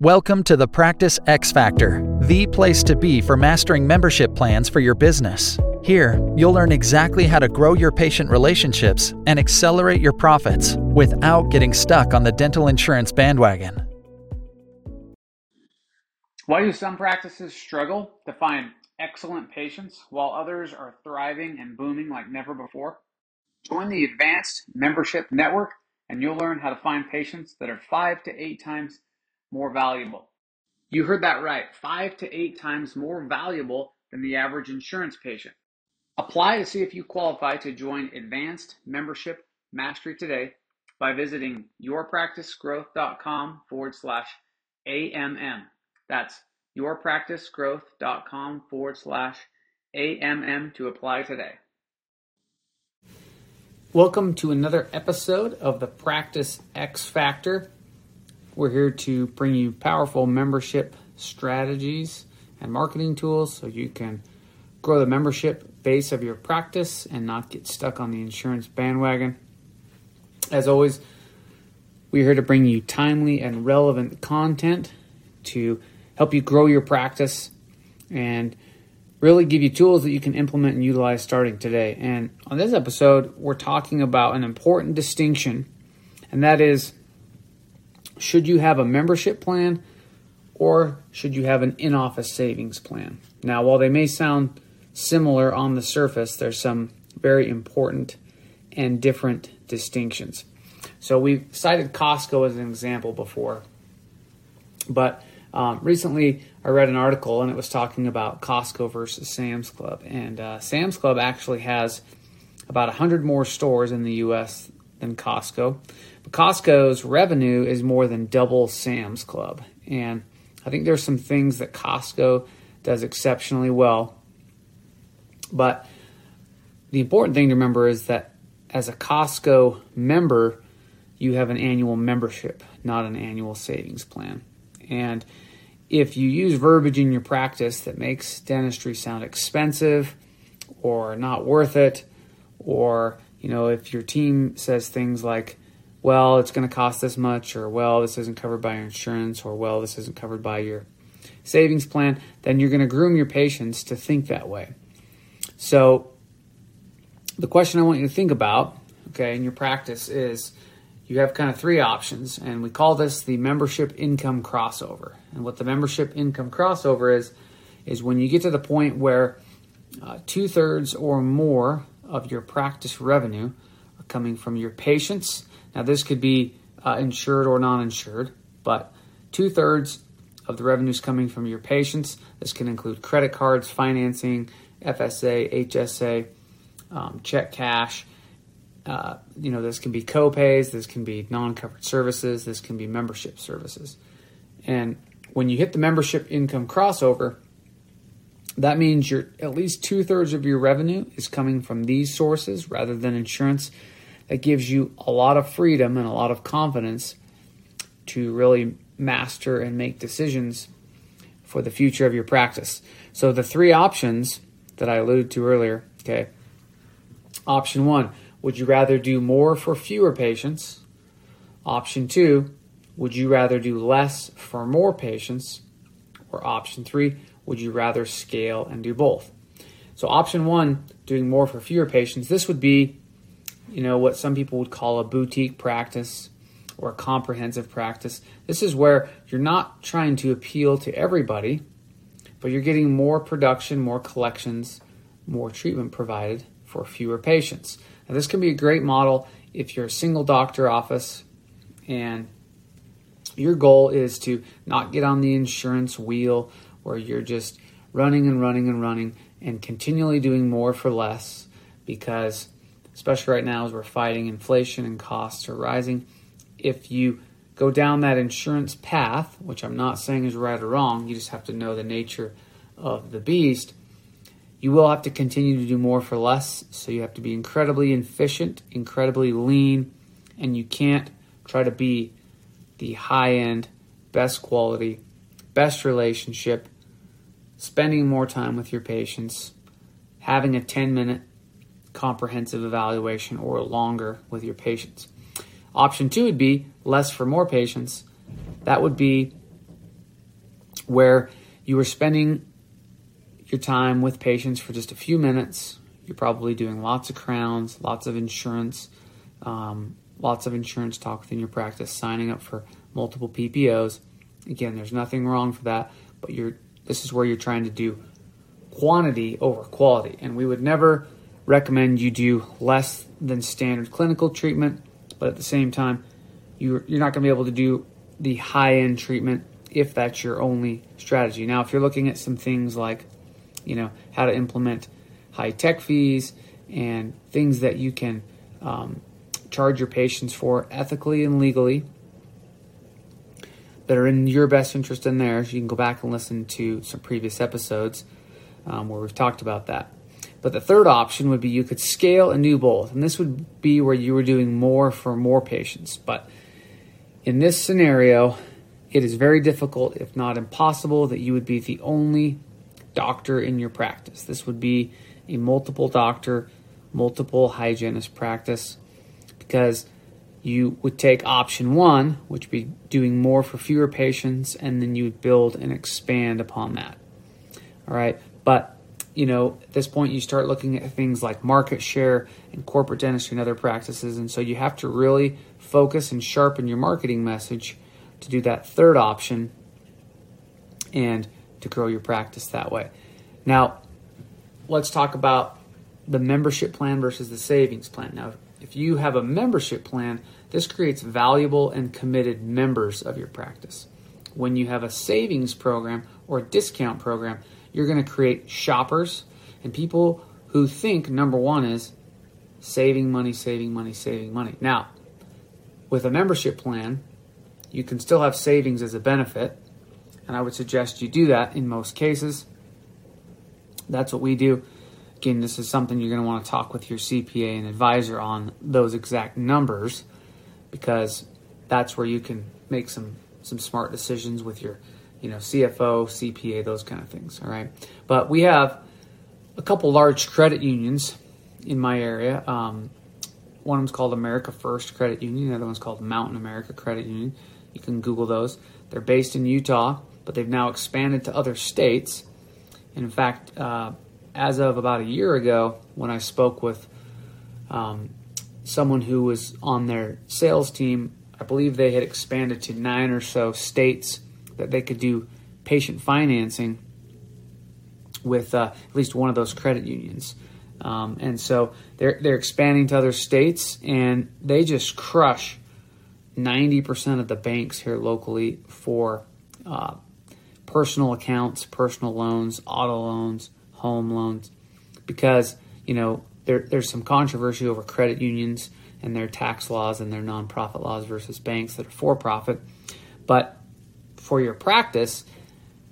Welcome to the Practice X Factor, the place to be for mastering membership plans for your business. Here, you'll learn exactly how to grow your patient relationships and accelerate your profits without getting stuck on the dental insurance bandwagon. Why do some practices struggle to find excellent patients while others are thriving and booming like never before? Join the Advanced Membership Network and you'll learn how to find patients that are five to eight times more valuable. You heard that right, five to eight times more valuable than the average insurance patient. Apply to see if you qualify to join Advanced Membership Mastery today by visiting yourpracticegrowth.com forward slash AMM. That's yourpracticegrowth.com forward slash AMM to apply today. Welcome to another episode of the Practice X Factor. We're here to bring you powerful membership strategies and marketing tools so you can grow the membership base of your practice and not get stuck on the insurance bandwagon. As always, we're here to bring you timely and relevant content to help you grow your practice and really give you tools that you can implement and utilize starting today. And on this episode, we're talking about an important distinction, and that is should you have a membership plan or should you have an in office savings plan? Now, while they may sound similar on the surface, there's some very important and different distinctions. So, we've cited Costco as an example before, but um, recently I read an article and it was talking about Costco versus Sam's Club. And uh, Sam's Club actually has about 100 more stores in the US than Costco. But Costco's revenue is more than double Sam's Club. And I think there's some things that Costco does exceptionally well. But the important thing to remember is that as a Costco member, you have an annual membership, not an annual savings plan. And if you use verbiage in your practice that makes dentistry sound expensive or not worth it, or you know, if your team says things like, well, it's going to cost this much, or well, this isn't covered by your insurance, or well, this isn't covered by your savings plan, then you're going to groom your patients to think that way. So, the question I want you to think about, okay, in your practice is you have kind of three options, and we call this the membership income crossover. And what the membership income crossover is, is when you get to the point where uh, two thirds or more of your practice revenue are coming from your patients. Now, this could be uh, insured or non insured, but two thirds of the revenues coming from your patients. This can include credit cards, financing, FSA, HSA, um, check cash. Uh, you know, this can be copays, this can be non covered services, this can be membership services. And when you hit the membership income crossover, that means you're at least two thirds of your revenue is coming from these sources rather than insurance. That gives you a lot of freedom and a lot of confidence to really master and make decisions for the future of your practice. So the three options that I alluded to earlier, okay. Option 1, would you rather do more for fewer patients? Option 2, would you rather do less for more patients? Or option 3, would you rather scale and do both? So option one, doing more for fewer patients, this would be, you know, what some people would call a boutique practice or a comprehensive practice. This is where you're not trying to appeal to everybody, but you're getting more production, more collections, more treatment provided for fewer patients. Now, this can be a great model if you're a single doctor office and your goal is to not get on the insurance wheel where you're just running and running and running and continually doing more for less because especially right now as we're fighting inflation and costs are rising if you go down that insurance path which i'm not saying is right or wrong you just have to know the nature of the beast you will have to continue to do more for less. So you have to be incredibly efficient incredibly lean and you can't try to be the high end best quality best relationship, spending more time with your patients, having a 10 minute comprehensive evaluation or longer with your patients. Option two would be less for more patients. That would be where you are spending your time with patients for just a few minutes. You're probably doing lots of crowns, lots of insurance, um, lots of insurance talk within your practice, signing up for multiple PPOs. Again, there's nothing wrong for that, but you're this is where you're trying to do quantity over quality. And we would never recommend you do less than standard clinical treatment, but at the same time, you're, you're not going to be able to do the high end treatment if that's your only strategy. Now, if you're looking at some things like, you know, how to implement high tech fees and things that you can um, charge your patients for ethically and legally that are in your best interest and theirs, you can go back and listen to some previous episodes um, where we've talked about that. But the third option would be you could scale and do both. And this would be where you were doing more for more patients. But in this scenario, it is very difficult, if not impossible, that you would be the only doctor in your practice. This would be a multiple doctor, multiple hygienist practice because you would take option one, which would be doing more for fewer patients, and then you would build and expand upon that. All right. But, you know, at this point, you start looking at things like market share and corporate dentistry and other practices. And so you have to really focus and sharpen your marketing message to do that third option and to grow your practice that way. Now, let's talk about the membership plan versus the savings plan. Now, if you have a membership plan, this creates valuable and committed members of your practice. When you have a savings program or discount program, you're going to create shoppers and people who think number one is saving money, saving money, saving money. Now, with a membership plan, you can still have savings as a benefit, and I would suggest you do that in most cases. That's what we do. Again, this is something you're going to want to talk with your CPA and advisor on those exact numbers because that's where you can make some some smart decisions with your you know CFO, CPA, those kind of things. All right, but we have a couple large credit unions in my area. Um, one of them's called America First Credit Union. The other one's called Mountain America Credit Union. You can Google those. They're based in Utah, but they've now expanded to other states. And in fact, uh, as of about a year ago, when I spoke with um, someone who was on their sales team, I believe they had expanded to nine or so states that they could do patient financing with uh, at least one of those credit unions. Um, and so they're they're expanding to other states, and they just crush ninety percent of the banks here locally for uh, personal accounts, personal loans, auto loans, home loans, because you know there, there's some controversy over credit unions and their tax laws and their nonprofit laws versus banks that are for profit. But for your practice,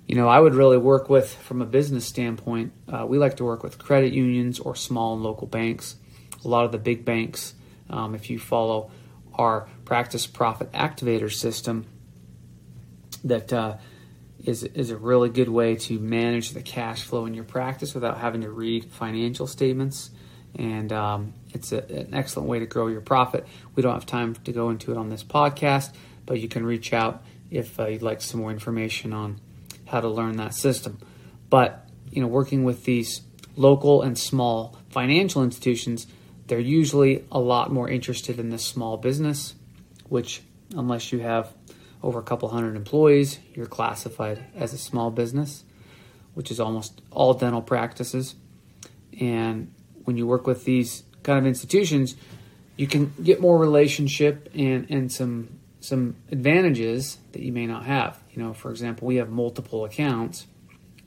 you know, I would really work with, from a business standpoint, uh, we like to work with credit unions or small and local banks. A lot of the big banks, um, if you follow our practice profit activator system, that uh, is is a really good way to manage the cash flow in your practice without having to read financial statements. And um, it's a, an excellent way to grow your profit. We don't have time to go into it on this podcast, but you can reach out if uh, you'd like some more information on how to learn that system. But you know, working with these local and small financial institutions, they're usually a lot more interested in the small business, which unless you have over a couple hundred employees, you're classified as a small business, which is almost all dental practices. And when you work with these kind of institutions, you can get more relationship and, and some some advantages that you may not have. You know, for example, we have multiple accounts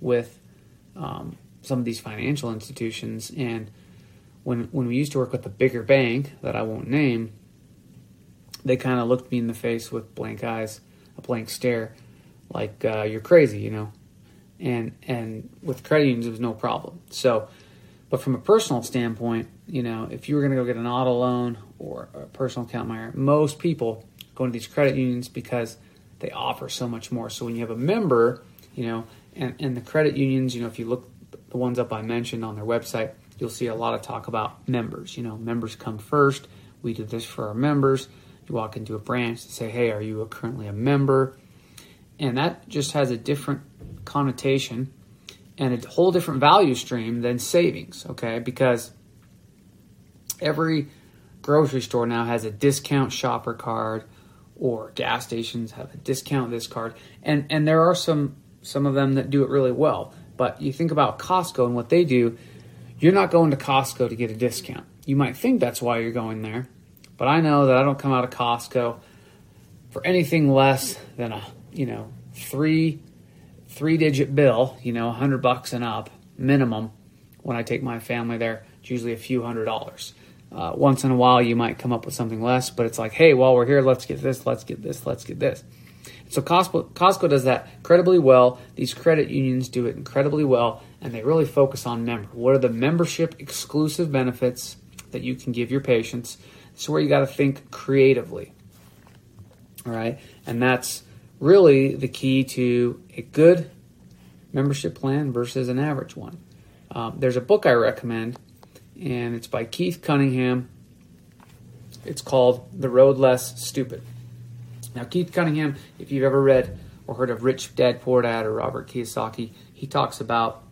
with um, some of these financial institutions, and when when we used to work with a bigger bank that I won't name, they kind of looked me in the face with blank eyes, a blank stare, like uh, you're crazy, you know. And and with credit unions, it was no problem. So, but from a personal standpoint, you know, if you were going to go get an auto loan or a personal account, Meyer, most people go into these credit unions because they offer so much more. So when you have a member, you know, and, and the credit unions, you know, if you look the ones up I mentioned on their website, you'll see a lot of talk about members. You know, members come first. We do this for our members. You walk into a branch to say, hey, are you currently a member? And that just has a different connotation and a whole different value stream than savings, okay? Because every grocery store now has a discount shopper card or gas stations have a discount this card. And and there are some some of them that do it really well. But you think about Costco and what they do, you're not going to Costco to get a discount. You might think that's why you're going there, but I know that I don't come out of Costco for anything less than a, you know, 3 three digit bill, you know, 100 bucks and up minimum when I take my family there. It's usually a few hundred dollars. Uh, once in a while, you might come up with something less, but it's like, hey, while we're here, let's get this, let's get this, let's get this. So Costco, Costco does that incredibly well. These credit unions do it incredibly well, and they really focus on member. What are the membership exclusive benefits that you can give your patients? This is where you got to think creatively. All right, and that's really the key to a good membership plan versus an average one. Um, there's a book I recommend and it's by Keith Cunningham. It's called The Road Less Stupid. Now, Keith Cunningham, if you've ever read or heard of Rich Dad Poor Dad or Robert Kiyosaki, he talks about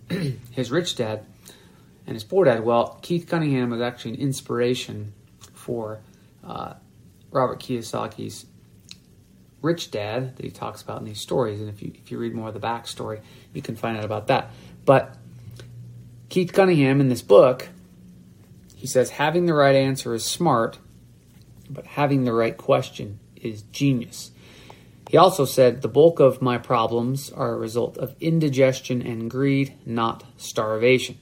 his rich dad and his poor dad. Well, Keith Cunningham was actually an inspiration for uh, Robert Kiyosaki's rich dad that he talks about in these stories. And if you if you read more of the backstory, you can find out about that. But Keith Cunningham in this book he says having the right answer is smart, but having the right question is genius. He also said the bulk of my problems are a result of indigestion and greed, not starvation.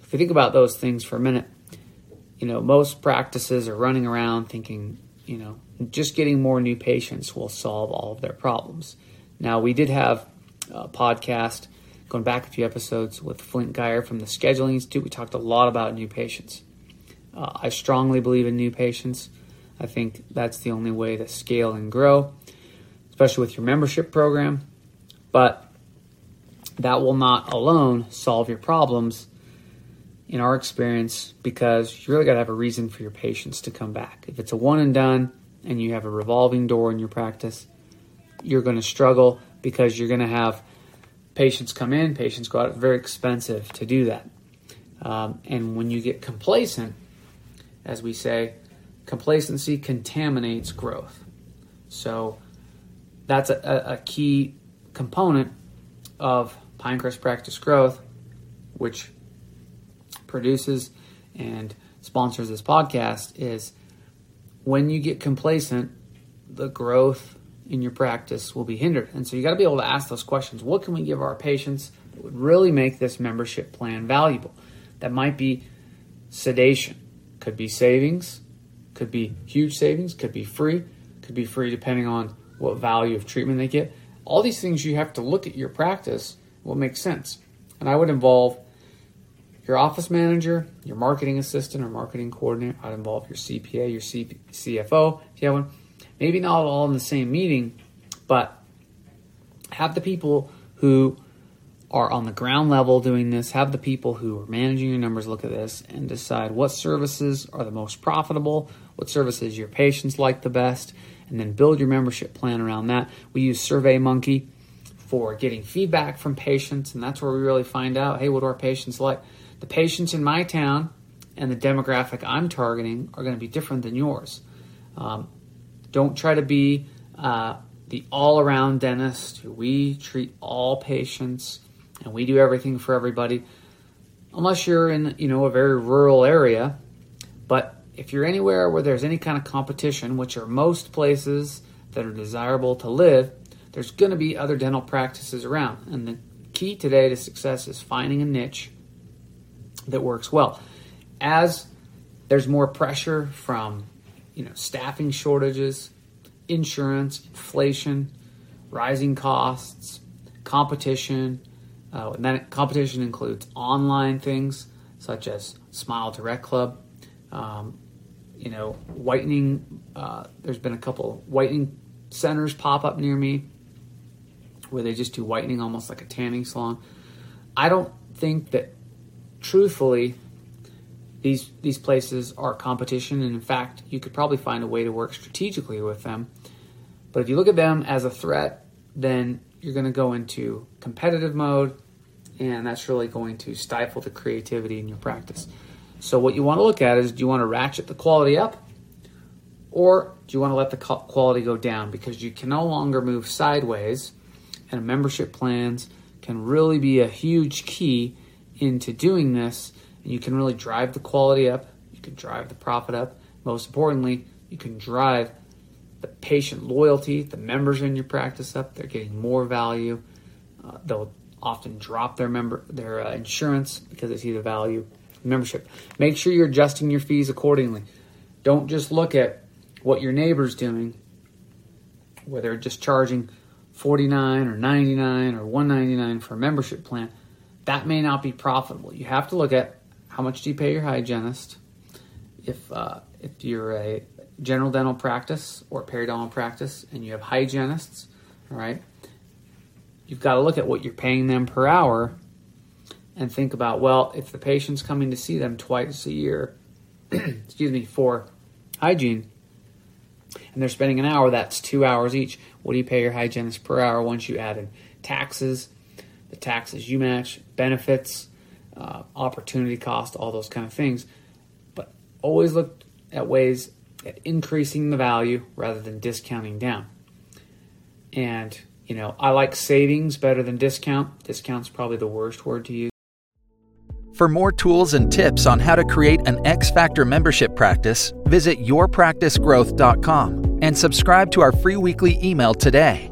If you think about those things for a minute, you know, most practices are running around thinking, you know, just getting more new patients will solve all of their problems. Now, we did have a podcast going back a few episodes with Flint Geyer from the Scheduling Institute. We talked a lot about new patients. Uh, I strongly believe in new patients. I think that's the only way to scale and grow, especially with your membership program. But that will not alone solve your problems in our experience because you really got to have a reason for your patients to come back. If it's a one and done and you have a revolving door in your practice, you're going to struggle because you're going to have patients come in, patients go out. It's very expensive to do that. Um, and when you get complacent, as we say, complacency contaminates growth. So that's a, a key component of Pinecrest Practice Growth, which produces and sponsors this podcast, is when you get complacent, the growth in your practice will be hindered. And so you got to be able to ask those questions. What can we give our patients that would really make this membership plan valuable? That might be sedation. Could be savings, could be huge savings, could be free, could be free depending on what value of treatment they get. All these things you have to look at your practice, what makes sense. And I would involve your office manager, your marketing assistant or marketing coordinator. I'd involve your CPA, your CFO, if you have one. Maybe not all in the same meeting, but have the people who are on the ground level doing this, have the people who are managing your numbers look at this and decide what services are the most profitable, what services your patients like the best, and then build your membership plan around that. We use SurveyMonkey for getting feedback from patients, and that's where we really find out hey, what do our patients like? The patients in my town and the demographic I'm targeting are going to be different than yours. Um, don't try to be uh, the all around dentist. We treat all patients and we do everything for everybody unless you're in you know a very rural area but if you're anywhere where there's any kind of competition which are most places that are desirable to live there's going to be other dental practices around and the key today to success is finding a niche that works well as there's more pressure from you know staffing shortages insurance inflation rising costs competition uh, and that competition includes online things such as Smile Direct Club. Um, you know, whitening. Uh, there's been a couple whitening centers pop up near me where they just do whitening almost like a tanning salon. I don't think that, truthfully, these these places are competition, and in fact, you could probably find a way to work strategically with them. But if you look at them as a threat, then you're going to go into competitive mode, and that's really going to stifle the creativity in your practice. So, what you want to look at is do you want to ratchet the quality up, or do you want to let the quality go down? Because you can no longer move sideways, and membership plans can really be a huge key into doing this. And you can really drive the quality up, you can drive the profit up. Most importantly, you can drive the patient loyalty, the members in your practice up. They're getting more value. Uh, they'll often drop their member their uh, insurance because they see the value membership. Make sure you're adjusting your fees accordingly. Don't just look at what your neighbor's doing, where they're just charging 49 or 99 or 199 for a membership plan. That may not be profitable. You have to look at how much do you pay your hygienist. If uh, if you're a general dental practice or periodontal practice and you have hygienists, all right, you've got to look at what you're paying them per hour and think about well, if the patient's coming to see them twice a year, excuse me, for hygiene, and they're spending an hour, that's two hours each. What do you pay your hygienist per hour once you add in taxes, the taxes you match, benefits, uh, opportunity cost, all those kind of things? But always look at ways at increasing the value rather than discounting down. And, you know, I like savings better than discount. Discount's probably the worst word to use. For more tools and tips on how to create an X Factor membership practice, visit yourpracticegrowth.com and subscribe to our free weekly email today.